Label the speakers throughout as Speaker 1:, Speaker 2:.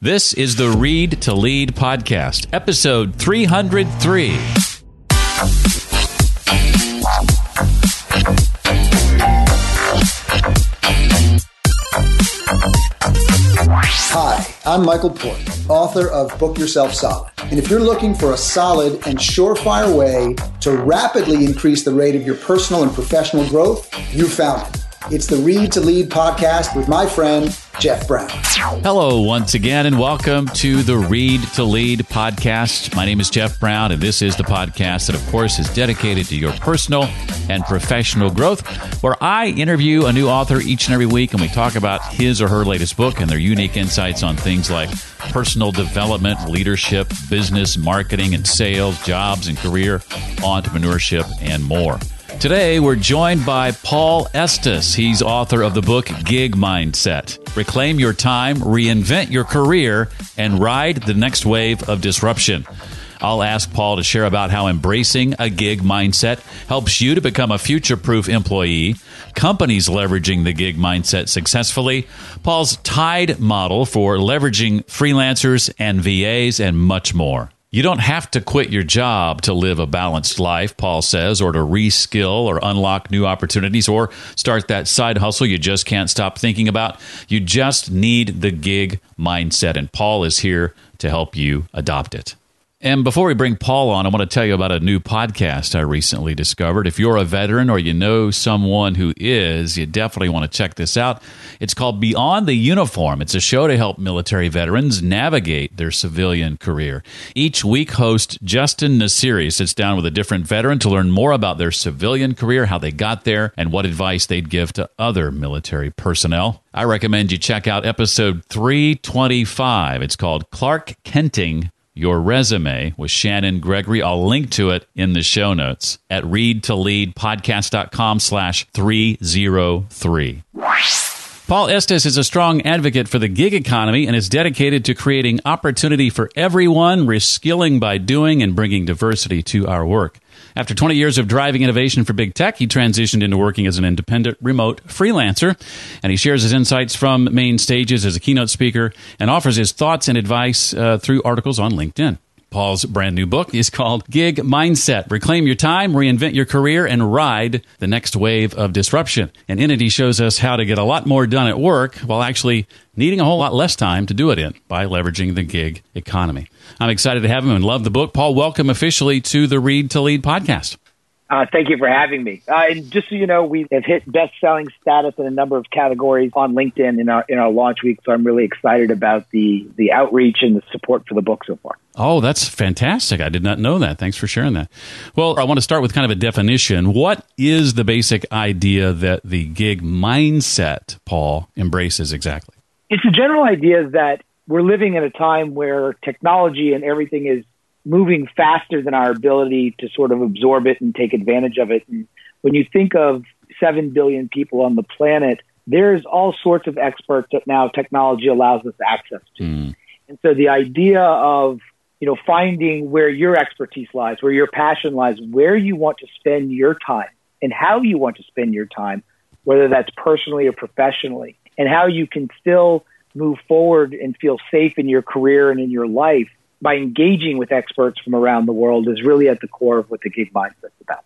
Speaker 1: This is the Read to Lead podcast, episode 303.
Speaker 2: Hi, I'm Michael Port, author of Book Yourself Solid. And if you're looking for a solid and surefire way to rapidly increase the rate of your personal and professional growth, you found it. It's the Read to Lead podcast with my friend, Jeff Brown.
Speaker 1: Hello, once again, and welcome to the Read to Lead podcast. My name is Jeff Brown, and this is the podcast that, of course, is dedicated to your personal and professional growth, where I interview a new author each and every week, and we talk about his or her latest book and their unique insights on things like personal development, leadership, business, marketing, and sales, jobs and career, entrepreneurship, and more. Today, we're joined by Paul Estes. He's author of the book Gig Mindset Reclaim Your Time, Reinvent Your Career, and Ride the Next Wave of Disruption. I'll ask Paul to share about how embracing a gig mindset helps you to become a future proof employee, companies leveraging the gig mindset successfully, Paul's Tide model for leveraging freelancers and VAs, and much more. You don't have to quit your job to live a balanced life, Paul says, or to reskill or unlock new opportunities or start that side hustle you just can't stop thinking about. You just need the gig mindset, and Paul is here to help you adopt it. And before we bring Paul on, I want to tell you about a new podcast I recently discovered. If you're a veteran or you know someone who is, you definitely want to check this out. It's called Beyond the Uniform. It's a show to help military veterans navigate their civilian career. Each week, host Justin Nasiri sits down with a different veteran to learn more about their civilian career, how they got there, and what advice they'd give to other military personnel. I recommend you check out episode 325. It's called Clark Kenting your resume with Shannon Gregory. I'll link to it in the show notes at readtoleadpodcast.com slash 303. Paul Estes is a strong advocate for the gig economy and is dedicated to creating opportunity for everyone, reskilling by doing, and bringing diversity to our work. After 20 years of driving innovation for big tech, he transitioned into working as an independent remote freelancer. And he shares his insights from main stages as a keynote speaker and offers his thoughts and advice uh, through articles on LinkedIn. Paul's brand new book is called Gig Mindset Reclaim Your Time, Reinvent Your Career, and Ride the Next Wave of Disruption. And in it, he shows us how to get a lot more done at work while actually needing a whole lot less time to do it in by leveraging the gig economy. I'm excited to have him and love the book. Paul, welcome officially to the Read to Lead podcast.
Speaker 3: Uh, thank you for having me. Uh, and just so you know, we have hit best-selling status in a number of categories on LinkedIn in our in our launch week. So I'm really excited about the the outreach and the support for the book so far.
Speaker 1: Oh, that's fantastic! I did not know that. Thanks for sharing that. Well, I want to start with kind of a definition. What is the basic idea that the gig mindset, Paul, embraces exactly?
Speaker 3: It's a general idea that we're living in a time where technology and everything is moving faster than our ability to sort of absorb it and take advantage of it. And when you think of 7 billion people on the planet, there's all sorts of experts that now technology allows us access to. Mm. And so the idea of, you know, finding where your expertise lies, where your passion lies, where you want to spend your time and how you want to spend your time, whether that's personally or professionally, and how you can still move forward and feel safe in your career and in your life by engaging with experts from around the world is really at the core of what the gig mindset is about.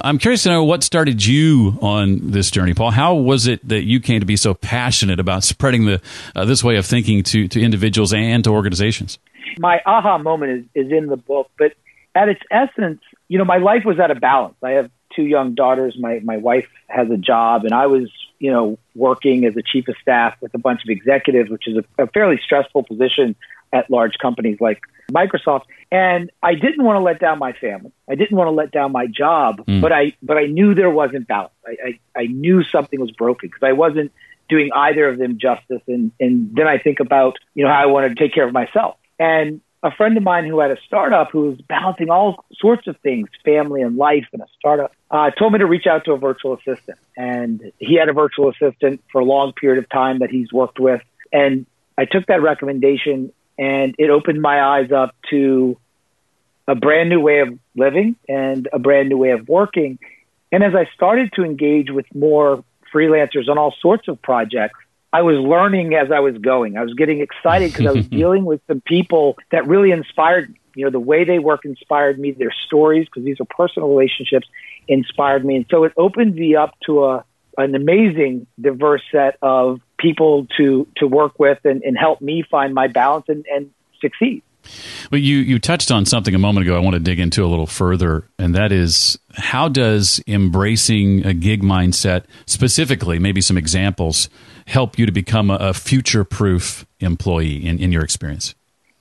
Speaker 1: I'm curious to know what started you on this journey, Paul. How was it that you came to be so passionate about spreading the uh, this way of thinking to to individuals and to organizations?
Speaker 3: My aha moment is, is in the book, but at its essence, you know, my life was out of balance. I have two young daughters. My my wife has a job, and I was, you know, working as a chief of staff with a bunch of executives, which is a, a fairly stressful position at large companies like Microsoft. And I didn't want to let down my family. I didn't want to let down my job, mm. but I but I knew there wasn't balance. I, I, I knew something was broken because I wasn't doing either of them justice. And, and then I think about, you know, how I want to take care of myself. And a friend of mine who had a startup who was balancing all sorts of things, family and life and a startup, uh, told me to reach out to a virtual assistant. And he had a virtual assistant for a long period of time that he's worked with. And I took that recommendation and it opened my eyes up to a brand new way of living and a brand new way of working. And as I started to engage with more freelancers on all sorts of projects, I was learning as I was going. I was getting excited because I was dealing with some people that really inspired me. You know, the way they work inspired me. Their stories, because these are personal relationships, inspired me. And so it opened me up to a an amazing, diverse set of people to to work with and, and help me find my balance and, and succeed.
Speaker 1: Well, you, you touched on something a moment ago I want to dig into a little further, and that is how does embracing a gig mindset, specifically, maybe some examples, help you to become a, future proof employee in, in your experience?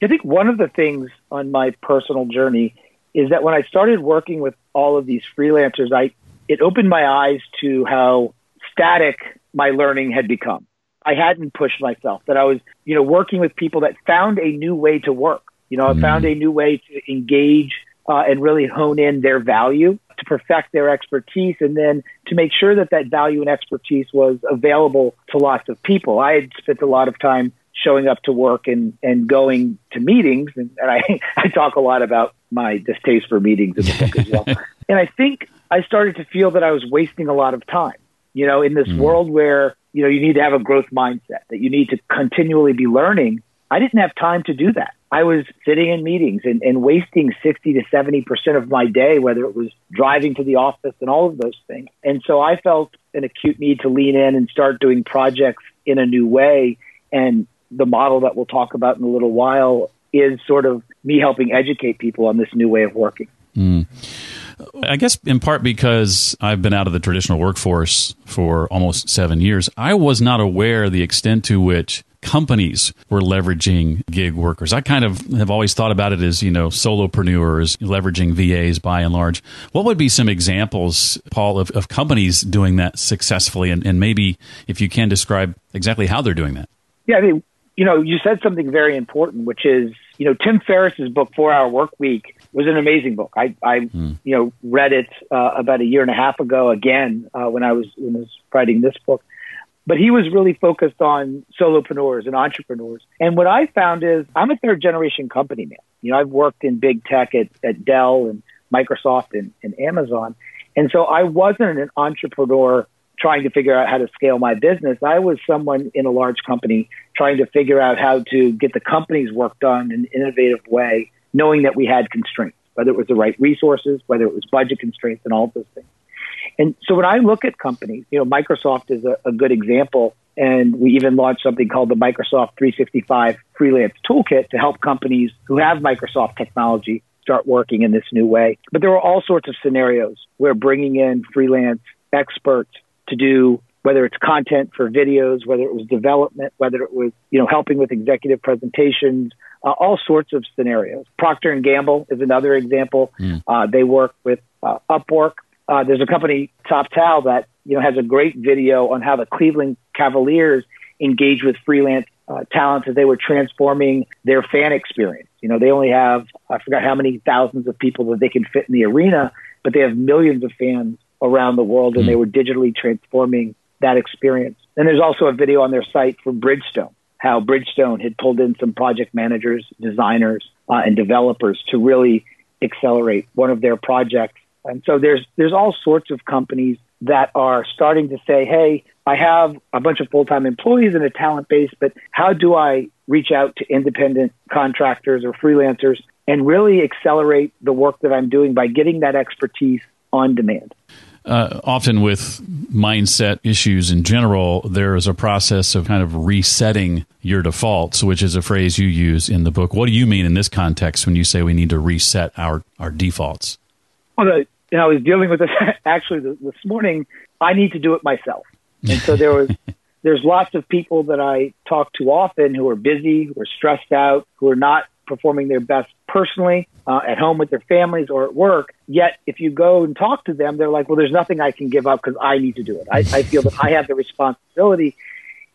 Speaker 3: I think one of the things on my personal journey is that when I started working with all of these freelancers, I it opened my eyes to how static my learning had become. I hadn't pushed myself, that I was, you know, working with people that found a new way to work. You know, I found mm. a new way to engage uh, and really hone in their value to perfect their expertise and then to make sure that that value and expertise was available to lots of people. I had spent a lot of time showing up to work and, and going to meetings. And, and I, I talk a lot about my distaste for meetings in the book as well. and I think I started to feel that I was wasting a lot of time, you know, in this mm. world where, you know, you need to have a growth mindset, that you need to continually be learning. I didn't have time to do that. I was sitting in meetings and, and wasting 60 to 70% of my day, whether it was driving to the office and all of those things. And so I felt an acute need to lean in and start doing projects in a new way. And the model that we'll talk about in a little while is sort of me helping educate people on this new way of working.
Speaker 1: Mm. I guess in part because I've been out of the traditional workforce for almost seven years, I was not aware the extent to which companies were leveraging gig workers. I kind of have always thought about it as, you know, solopreneurs leveraging VAs by and large. What would be some examples, Paul, of, of companies doing that successfully? And, and maybe if you can describe exactly how they're doing that.
Speaker 3: Yeah, I mean, you know, you said something very important, which is, you know, Tim Ferriss's book, Four Hour Work Week, was an amazing book. I, I mm. you know, read it uh, about a year and a half ago again uh, when I was when I was writing this book. But he was really focused on solopreneurs and entrepreneurs. And what I found is I'm a third generation company man. You know, I've worked in big tech at, at Dell and Microsoft and, and Amazon. And so I wasn't an entrepreneur trying to figure out how to scale my business. I was someone in a large company trying to figure out how to get the company's work done in an innovative way, knowing that we had constraints, whether it was the right resources, whether it was budget constraints and all those things. And so when I look at companies, you know, Microsoft is a, a good example. And we even launched something called the Microsoft 365 Freelance Toolkit to help companies who have Microsoft technology start working in this new way. But there are all sorts of scenarios where bringing in freelance experts to do whether it's content for videos, whether it was development, whether it was you know helping with executive presentations, uh, all sorts of scenarios. Procter and Gamble is another example. Mm. Uh, they work with uh, Upwork uh, there's a company, TopTal, that you know has a great video on how the Cleveland Cavaliers engage with freelance uh, talent as they were transforming their fan experience. You know, they only have I forgot how many thousands of people that they can fit in the arena, but they have millions of fans around the world, and they were digitally transforming that experience. And there's also a video on their site from Bridgestone, how Bridgestone had pulled in some project managers, designers, uh, and developers to really accelerate one of their projects and so there's there's all sorts of companies that are starting to say, "Hey, I have a bunch of full-time employees and a talent base, but how do I reach out to independent contractors or freelancers and really accelerate the work that I'm doing by getting that expertise on demand?"
Speaker 1: Uh, often with mindset issues in general, there is a process of kind of resetting your defaults, which is a phrase you use in the book. What do you mean in this context when you say we need to reset our, our defaults?
Speaker 3: Well, the, you know, I was dealing with this actually this morning. I need to do it myself, and so there was there's lots of people that I talk to often who are busy, who are stressed out, who are not performing their best personally uh, at home with their families or at work. Yet, if you go and talk to them, they're like, "Well, there's nothing I can give up because I need to do it. I, I feel that I have the responsibility."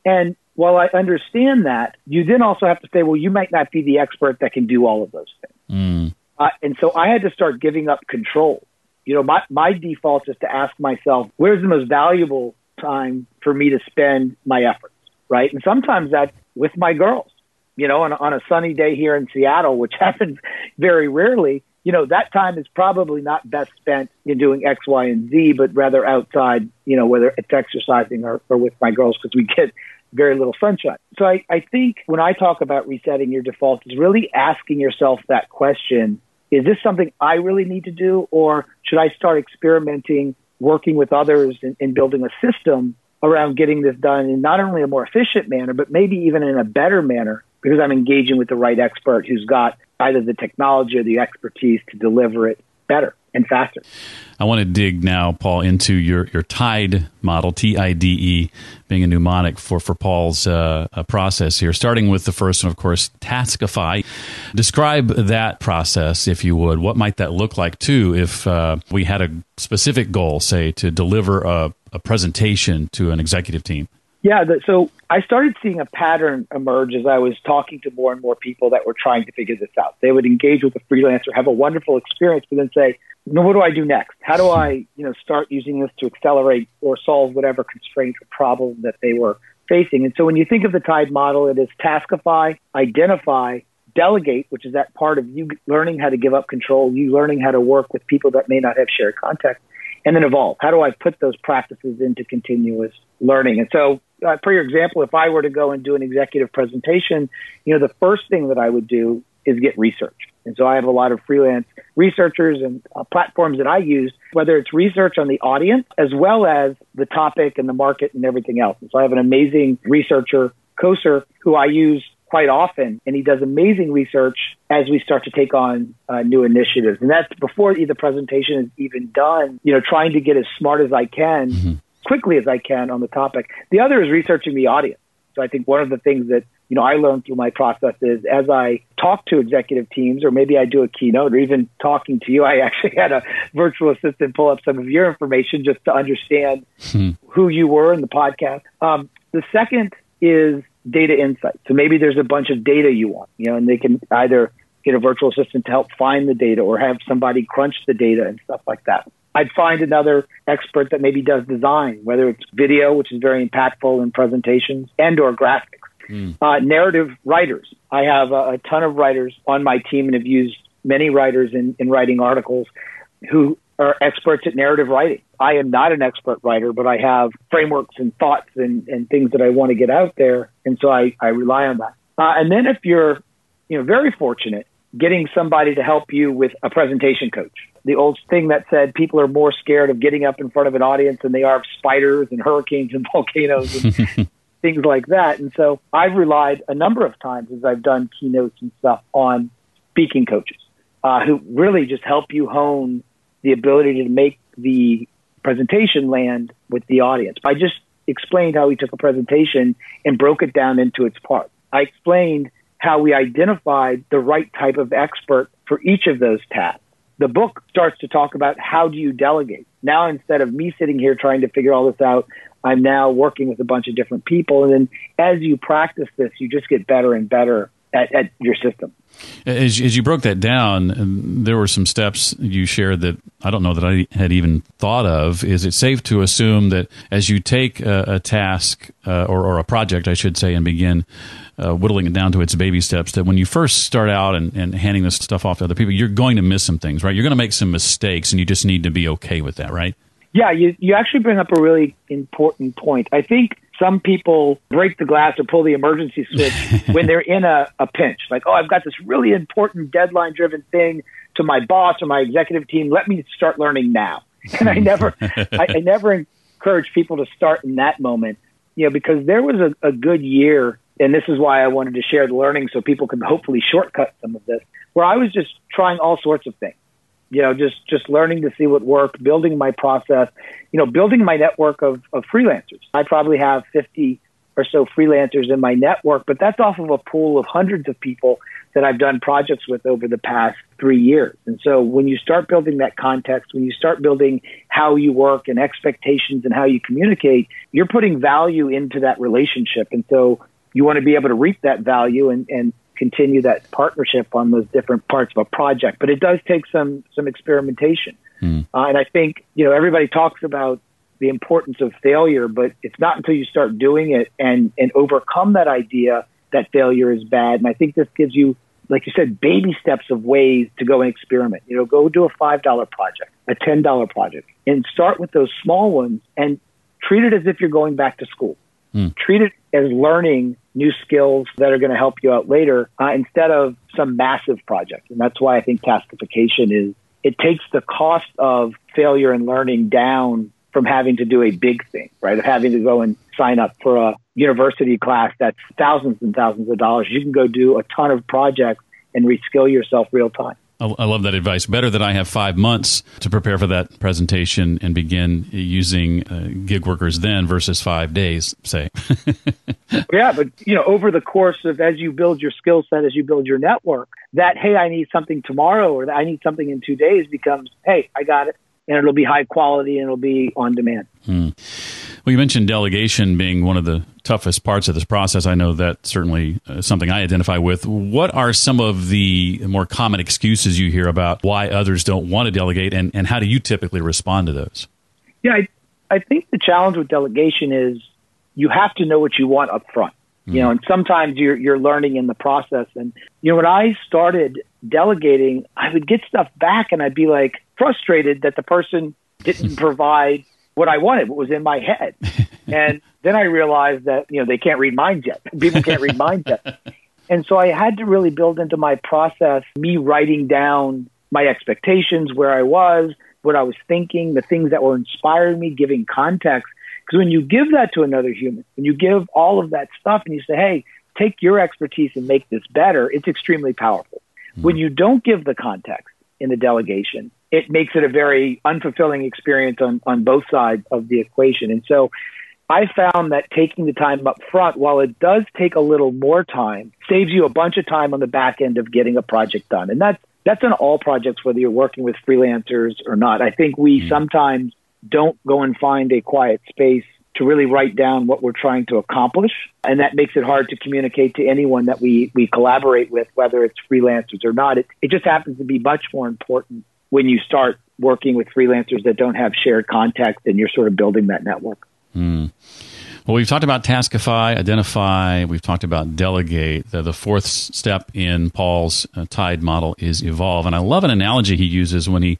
Speaker 3: And while I understand that, you then also have to say, well, you might not be the expert that can do all of those things. Mm. Uh, and so I had to start giving up control. You know, my, my default is to ask myself, where's the most valuable time for me to spend my efforts, right? And sometimes that's with my girls. You know, on, on a sunny day here in Seattle, which happens very rarely, you know, that time is probably not best spent in doing X, Y, and Z, but rather outside, you know, whether it's exercising or, or with my girls because we get very little sunshine. So I, I think when I talk about resetting your default is really asking yourself that question, is this something I really need to do or should I start experimenting, working with others and, and building a system around getting this done in not only a more efficient manner, but maybe even in a better manner because I'm engaging with the right expert who's got either the technology or the expertise to deliver it better and faster.
Speaker 1: I want to dig now, Paul, into your, your TIDE model, T I D E, being a mnemonic for, for Paul's uh, process here, starting with the first one, of course, Taskify. Describe that process, if you would. What might that look like, too, if uh, we had a specific goal, say, to deliver a, a presentation to an executive team?
Speaker 3: Yeah, so I started seeing a pattern emerge as I was talking to more and more people that were trying to figure this out. They would engage with a freelancer, have a wonderful experience, but then say, "No, what do I do next? How do I, you know, start using this to accelerate or solve whatever constraint or problem that they were facing?" And so when you think of the Tide model, it is taskify, identify, delegate, which is that part of you learning how to give up control, you learning how to work with people that may not have shared context, and then evolve. How do I put those practices into continuous learning? And so uh, for your example, if I were to go and do an executive presentation, you know, the first thing that I would do is get research. And so I have a lot of freelance researchers and uh, platforms that I use, whether it's research on the audience as well as the topic and the market and everything else. And so I have an amazing researcher, Koser, who I use quite often, and he does amazing research as we start to take on uh, new initiatives. And that's before the presentation is even done, you know, trying to get as smart as I can mm-hmm quickly as I can on the topic. The other is researching the audience. So I think one of the things that you know I learned through my process is as I talk to executive teams, or maybe I do a keynote, or even talking to you, I actually had a virtual assistant pull up some of your information just to understand hmm. who you were in the podcast. Um, the second is data insight. So maybe there's a bunch of data you want, you know, and they can either get a virtual assistant to help find the data or have somebody crunch the data and stuff like that. I'd find another expert that maybe does design, whether it's video, which is very impactful in presentations, and or graphics. Mm. Uh, narrative writers. I have a, a, ton of writers on my team and have used many writers in, in writing articles who are experts at narrative writing. I am not an expert writer, but I have frameworks and thoughts and, and things that I want to get out there. And so I, I rely on that. Uh, and then if you're, you know, very fortunate, getting somebody to help you with a presentation coach the old thing that said people are more scared of getting up in front of an audience than they are of spiders and hurricanes and volcanoes and things like that. And so I've relied a number of times as I've done keynotes and stuff on speaking coaches uh, who really just help you hone the ability to make the presentation land with the audience. I just explained how we took a presentation and broke it down into its parts. I explained how we identified the right type of expert for each of those tasks the book starts to talk about how do you delegate. Now, instead of me sitting here trying to figure all this out, I'm now working with a bunch of different people. And then as you practice this, you just get better and better at, at your system.
Speaker 1: As, as, you broke that down, um, there were some steps you shared that I don't know that I had even thought of. Is it safe to assume that as you take a, a task uh, or, or, a project, I should say, and begin uh, whittling it down to its baby steps, that when you first start out and, and handing this stuff off to other people, you're going to miss some things, right? You're going to make some mistakes, and you just need to be okay with that, right?
Speaker 3: Yeah, you, you actually bring up a really important point. I think some people break the glass or pull the emergency switch when they're in a, a pinch. Like, oh, I've got this really important deadline driven thing to my boss or my executive team. Let me start learning now. And I never, I, I never encourage people to start in that moment, you know, because there was a, a good year, and this is why I wanted to share the learning so people can hopefully shortcut some of this, where I was just trying all sorts of things you know, just just learning to see what worked, building my process, you know, building my network of, of freelancers. I probably have 50 or so freelancers in my network, but that's off of a pool of hundreds of people that I've done projects with over the past three years. And so when you start building that context, when you start building how you work and expectations and how you communicate, you're putting value into that relationship. And so you want to be able to reap that value and, and continue that partnership on those different parts of a project. But it does take some some experimentation. Mm. Uh, and I think, you know, everybody talks about the importance of failure, but it's not until you start doing it and, and overcome that idea that failure is bad. And I think this gives you, like you said, baby steps of ways to go and experiment. You know, go do a $5 project, a $10 project, and start with those small ones and treat it as if you're going back to school. Mm. Treat it as learning new skills that are going to help you out later uh, instead of some massive project. And that's why I think taskification is it takes the cost of failure and learning down from having to do a big thing, right? Of having to go and sign up for a university class that's thousands and thousands of dollars. You can go do a ton of projects and reskill yourself real time.
Speaker 1: I love that advice. Better that I have five months to prepare for that presentation and begin using uh, gig workers then versus five days, say.
Speaker 3: yeah, but you know, over the course of as you build your skill set, as you build your network, that hey, I need something tomorrow or that I need something in two days becomes hey, I got it and it'll be high quality and it'll be on demand. Hmm.
Speaker 1: Well, you mentioned delegation being one of the toughest parts of this process. I know that certainly uh, something I identify with. What are some of the more common excuses you hear about why others don't want to delegate, and, and how do you typically respond to those?
Speaker 3: Yeah, I, I think the challenge with delegation is you have to know what you want up front. Mm-hmm. You know, and sometimes you're you're learning in the process. And you know, when I started delegating, I would get stuff back, and I'd be like, frustrated that the person didn't provide what I wanted, what was in my head. and then I realized that, you know, they can't read minds yet. People can't read minds yet. And so I had to really build into my process me writing down my expectations, where I was, what I was thinking, the things that were inspiring me, giving context. Because when you give that to another human, when you give all of that stuff and you say, hey, take your expertise and make this better, it's extremely powerful. Mm-hmm. When you don't give the context in the delegation, it makes it a very unfulfilling experience on, on both sides of the equation. And so I found that taking the time up front, while it does take a little more time, saves you a bunch of time on the back end of getting a project done. And that's that's on all projects, whether you're working with freelancers or not. I think we mm-hmm. sometimes don't go and find a quiet space to really write down what we're trying to accomplish. And that makes it hard to communicate to anyone that we, we collaborate with, whether it's freelancers or not. It, it just happens to be much more important when you start working with freelancers that don't have shared context and you're sort of building that network.
Speaker 1: Mm. Well, we've talked about taskify, identify, we've talked about delegate. The, the fourth step in Paul's uh, TIDE model is evolve. And I love an analogy he uses when he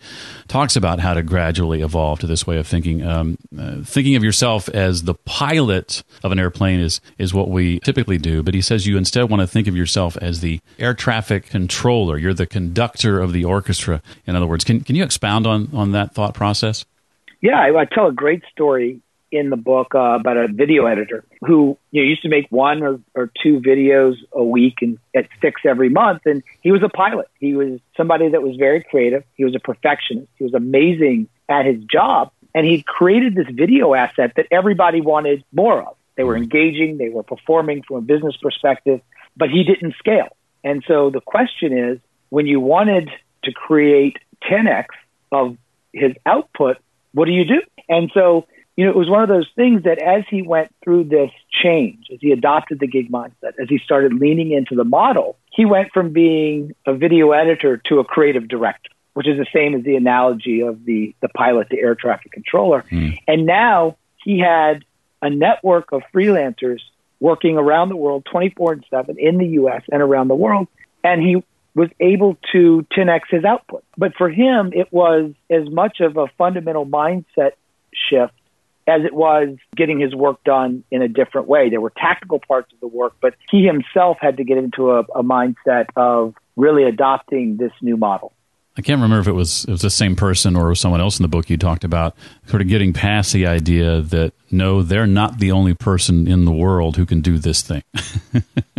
Speaker 1: talks about how to gradually evolve to this way of thinking. Um, uh, thinking of yourself as the pilot of an airplane is, is what we typically do. But he says you instead want to think of yourself as the air traffic controller. You're the conductor of the orchestra, in other words. Can, can you expound on, on that thought process?
Speaker 3: Yeah, I, I tell a great story in the book uh, about a video editor who you know, used to make one or, or two videos a week and at six every month. And he was a pilot. He was somebody that was very creative. He was a perfectionist. He was amazing at his job. And he created this video asset that everybody wanted more of. They were engaging, they were performing from a business perspective, but he didn't scale. And so the question is when you wanted to create 10x of his output, what do you do? And so you know, it was one of those things that as he went through this change, as he adopted the gig mindset, as he started leaning into the model, he went from being a video editor to a creative director, which is the same as the analogy of the, the pilot to air traffic controller. Mm. And now he had a network of freelancers working around the world 24 and 7 in the US and around the world. And he was able to 10x his output. But for him, it was as much of a fundamental mindset shift as it was getting his work done in a different way. There were tactical parts of the work, but he himself had to get into a, a mindset of really adopting this new model.
Speaker 1: I can't remember if it was it was the same person or someone else in the book you talked about, sort of getting past the idea that no, they're not the only person in the world who can do this thing.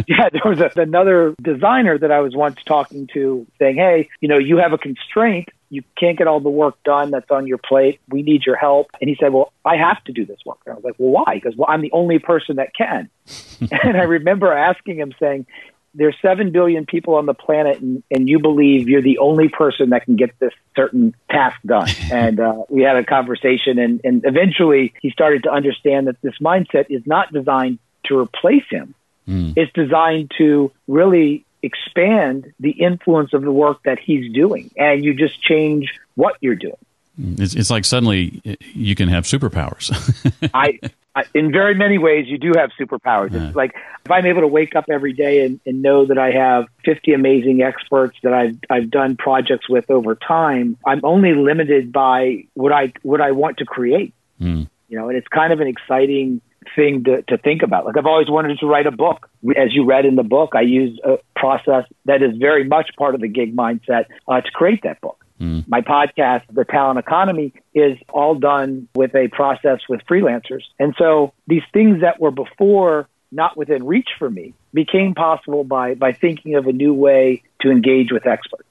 Speaker 3: yeah, there was a, another designer that I was once talking to saying, "Hey, you know, you have a constraint you can't get all the work done that's on your plate. We need your help. And he said, Well, I have to do this work. And I was like, Well, why? Because Well, I'm the only person that can. and I remember asking him, saying, there's 7 billion people on the planet and, and you believe you're the only person that can get this certain task done. And uh, we had a conversation and, and eventually he started to understand that this mindset is not designed to replace him. Mm. it's designed to really expand the influence of the work that he's doing. And you just change what you're doing
Speaker 1: it's, it's like suddenly you can have superpowers.
Speaker 3: I, I, in very many ways, you do have superpowers. It's like if I'm able to wake up every day and, and know that I have 50 amazing experts that I've I've done projects with over time, I'm only limited by what I what I want to create. Mm. You know, and it's kind of an exciting thing to, to think about. Like I've always wanted to write a book. As you read in the book, I use a process that is very much part of the gig mindset uh, to create that book. Mm. My podcast, The Talent Economy, is all done with a process with freelancers. And so these things that were before not within reach for me became possible by, by thinking of a new way to engage with experts.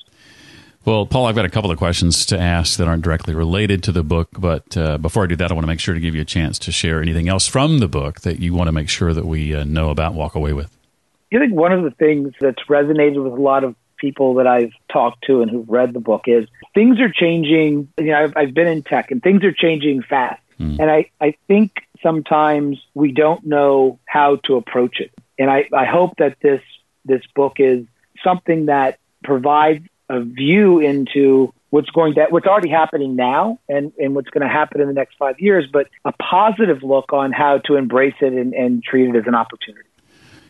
Speaker 1: Well, Paul, I've got a couple of questions to ask that aren't directly related to the book. But uh, before I do that, I want to make sure to give you a chance to share anything else from the book that you want to make sure that we uh, know about, walk away with.
Speaker 3: I think one of the things that's resonated with a lot of people that I've talked to and who've read the book is things are changing. You know, I've, I've been in tech and things are changing fast. Mm. And I, I think sometimes we don't know how to approach it. And I, I hope that this, this book is something that provides a view into what's going to, what's already happening now and, and what's going to happen in the next five years, but a positive look on how to embrace it and, and treat it as an opportunity.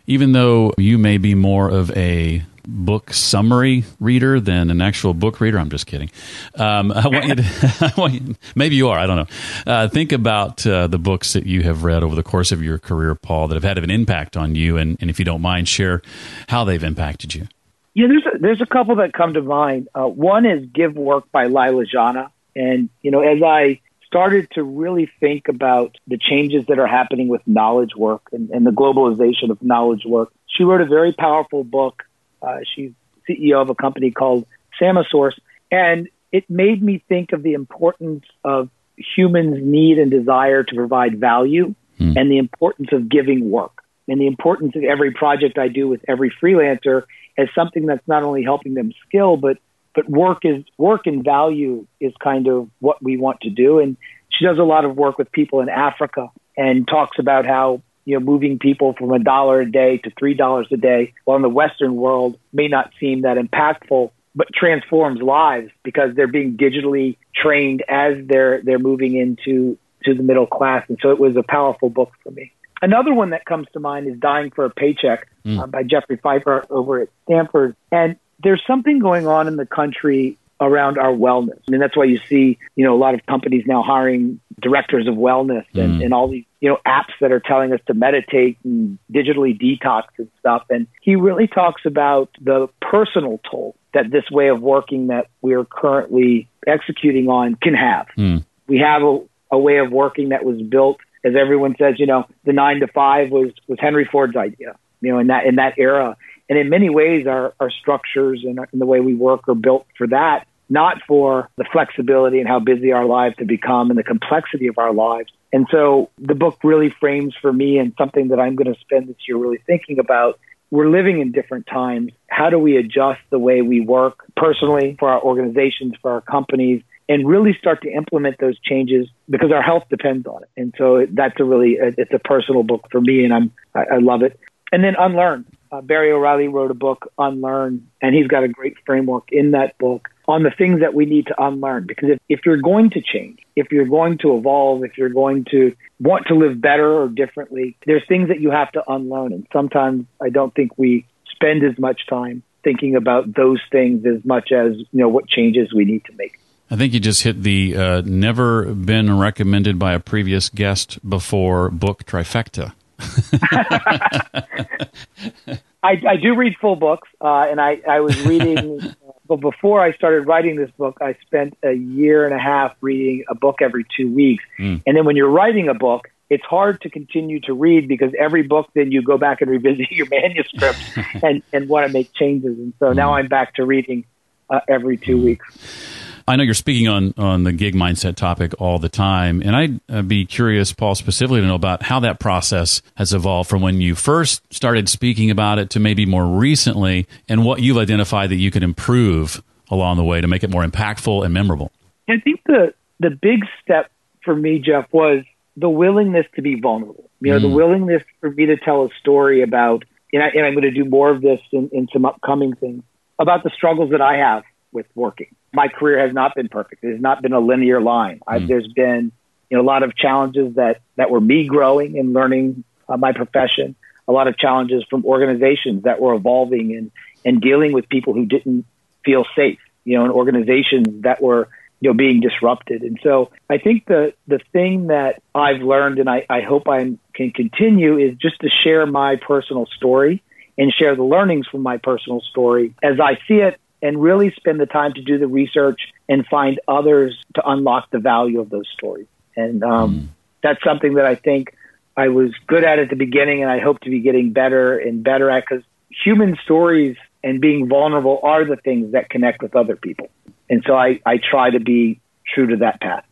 Speaker 1: Even though you may be more of a book summary reader than an actual book reader. I'm just kidding. Um, I want you to, want you, maybe you are, I don't know. Uh, think about uh, the books that you have read over the course of your career, Paul, that have had an impact on you. And, and if you don't mind, share how they've impacted you.
Speaker 3: Yeah, there's a, there's a couple that come to mind. Uh, one is Give Work by Leila Janah. And, you know, as I started to really think about the changes that are happening with knowledge work and, and the globalization of knowledge work, she wrote a very powerful book uh, she's CEO of a company called Samasource. And it made me think of the importance of humans' need and desire to provide value mm. and the importance of giving work and the importance of every project I do with every freelancer as something that's not only helping them skill, but but work is work and value is kind of what we want to do. And she does a lot of work with people in Africa and talks about how you know, moving people from a dollar a day to three dollars a day, while in the Western world may not seem that impactful, but transforms lives because they're being digitally trained as they're they're moving into to the middle class. And so it was a powerful book for me. Another one that comes to mind is Dying for a Paycheck mm. uh, by Jeffrey Pfeffer over at Stanford. And there's something going on in the country around our wellness. I mean, that's why you see, you know, a lot of companies now hiring directors of wellness and, mm. and all these, you know, apps that are telling us to meditate and digitally detox and stuff. And he really talks about the personal toll that this way of working that we're currently executing on can have. Mm. We have a, a way of working that was built, as everyone says, you know, the nine to five was, was Henry Ford's idea, you know, in that, in that era. And in many ways, our, our structures and, and the way we work are built for that not for the flexibility and how busy our lives have become and the complexity of our lives. And so the book really frames for me and something that I'm going to spend this year really thinking about. We're living in different times. How do we adjust the way we work personally for our organizations, for our companies, and really start to implement those changes because our health depends on it. And so that's a really, it's a personal book for me and I'm, I, I love it. And then Unlearn. Uh, Barry O'Reilly wrote a book, Unlearn, and he's got a great framework in that book on the things that we need to unlearn. Because if, if you're going to change, if you're going to evolve, if you're going to want to live better or differently, there's things that you have to unlearn. And sometimes I don't think we spend as much time thinking about those things as much as, you know, what changes we need to make.
Speaker 1: I think you just hit the uh, never been recommended by a previous guest before book trifecta.
Speaker 3: I, I, do read full books, uh, and I, I was reading but before I started writing this book, I spent a year and a half reading a book every two weeks. Mm. And then when you're writing a book, it's hard to continue to read because every book then you go back and revisit your manuscript and, and want to make changes. And so now I'm back to reading uh, every two mm. weeks.
Speaker 1: I know you're speaking on, on the gig mindset topic all the time, and I'd be curious, Paul, specifically to know about how that process has evolved from when you first started speaking about it to maybe more recently, and what you've identified that you could improve along the way to make it more impactful and memorable.
Speaker 3: I think the the big step for me, Jeff, was the willingness to be vulnerable. You know, mm. the willingness for me to tell a story about, and, I, I'm going to do more of this in, in some upcoming things about the struggles that I have with working. My career has not been perfect. It has not been a linear line. Mm. there's been you know, a lot of challenges that, that were me growing and learning uh, my profession, a lot of challenges from organizations that were evolving and, and dealing with people who didn't feel safe, you know, and organizations that were you know being disrupted. And so I think the the thing that I've learned and I, I hope I can continue is just to share my personal story and share the learnings from my personal story as I see it and really spend the time to do the research and find others to unlock the value of those stories. And um, mm. that's something that I think I was good at at the beginning and I hope to be getting better and better at because human stories and being vulnerable are the things that connect with other people. And so I, I try to be true to that path.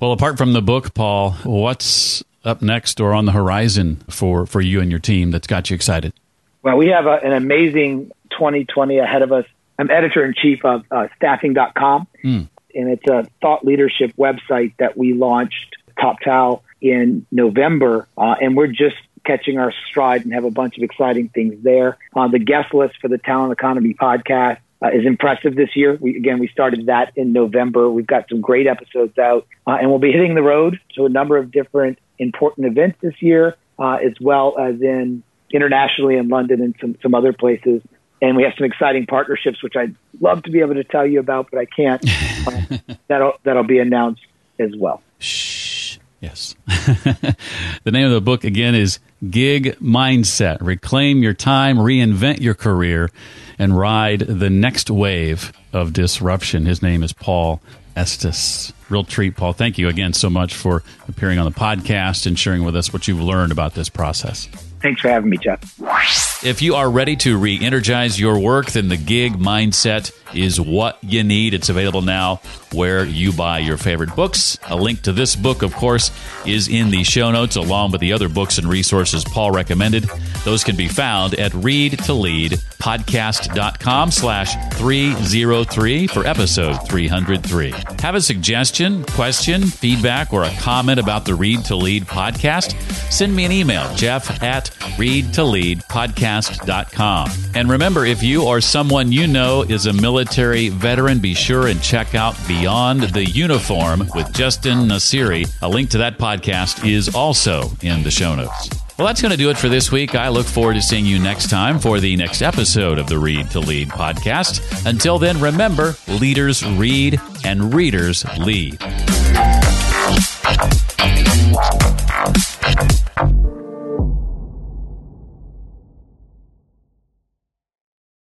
Speaker 1: Well, apart from the book, Paul, what's up next or on the horizon for, for you and your team that's got you excited?
Speaker 3: Well, we have a, an amazing 2020 ahead of us. I'm editor in chief of uh, staffing.com, mm. and it's a thought leadership website that we launched, TopTal, in November. Uh, and we're just catching our stride and have a bunch of exciting things there. Uh, the guest list for the Talent Economy podcast uh, is impressive this year. We, again, we started that in November. We've got some great episodes out, uh, and we'll be hitting the road to a number of different important events this year, uh, as well as in internationally in London and some, some other places. And we have some exciting partnerships, which I'd love to be able to tell you about, but I can't. Uh, that'll that'll be announced as well.
Speaker 1: Shh. Yes. the name of the book again is Gig Mindset. Reclaim your time, reinvent your career, and ride the next wave of disruption. His name is Paul Estes. Real treat, Paul. Thank you again so much for appearing on the podcast and sharing with us what you've learned about this process.
Speaker 3: Thanks for having me, Jeff.
Speaker 1: If you are ready to re energize your work, then the gig mindset is what you need. It's available now where you buy your favorite books. A link to this book, of course, is in the show notes, along with the other books and resources Paul recommended. Those can be found at readtoleadpodcast.com slash 303 for episode 303. Have a suggestion, question, feedback, or a comment about the Read to Lead podcast? Send me an email, jeff at readtoleadpodcast.com. And remember, if you or someone you know is a military veteran, be sure and check out Beyond the Uniform with Justin Nasiri. A link to that podcast is also in the show notes. Well, that's going to do it for this week. I look forward to seeing you next time for the next episode of the Read to Lead podcast. Until then, remember leaders read and readers lead.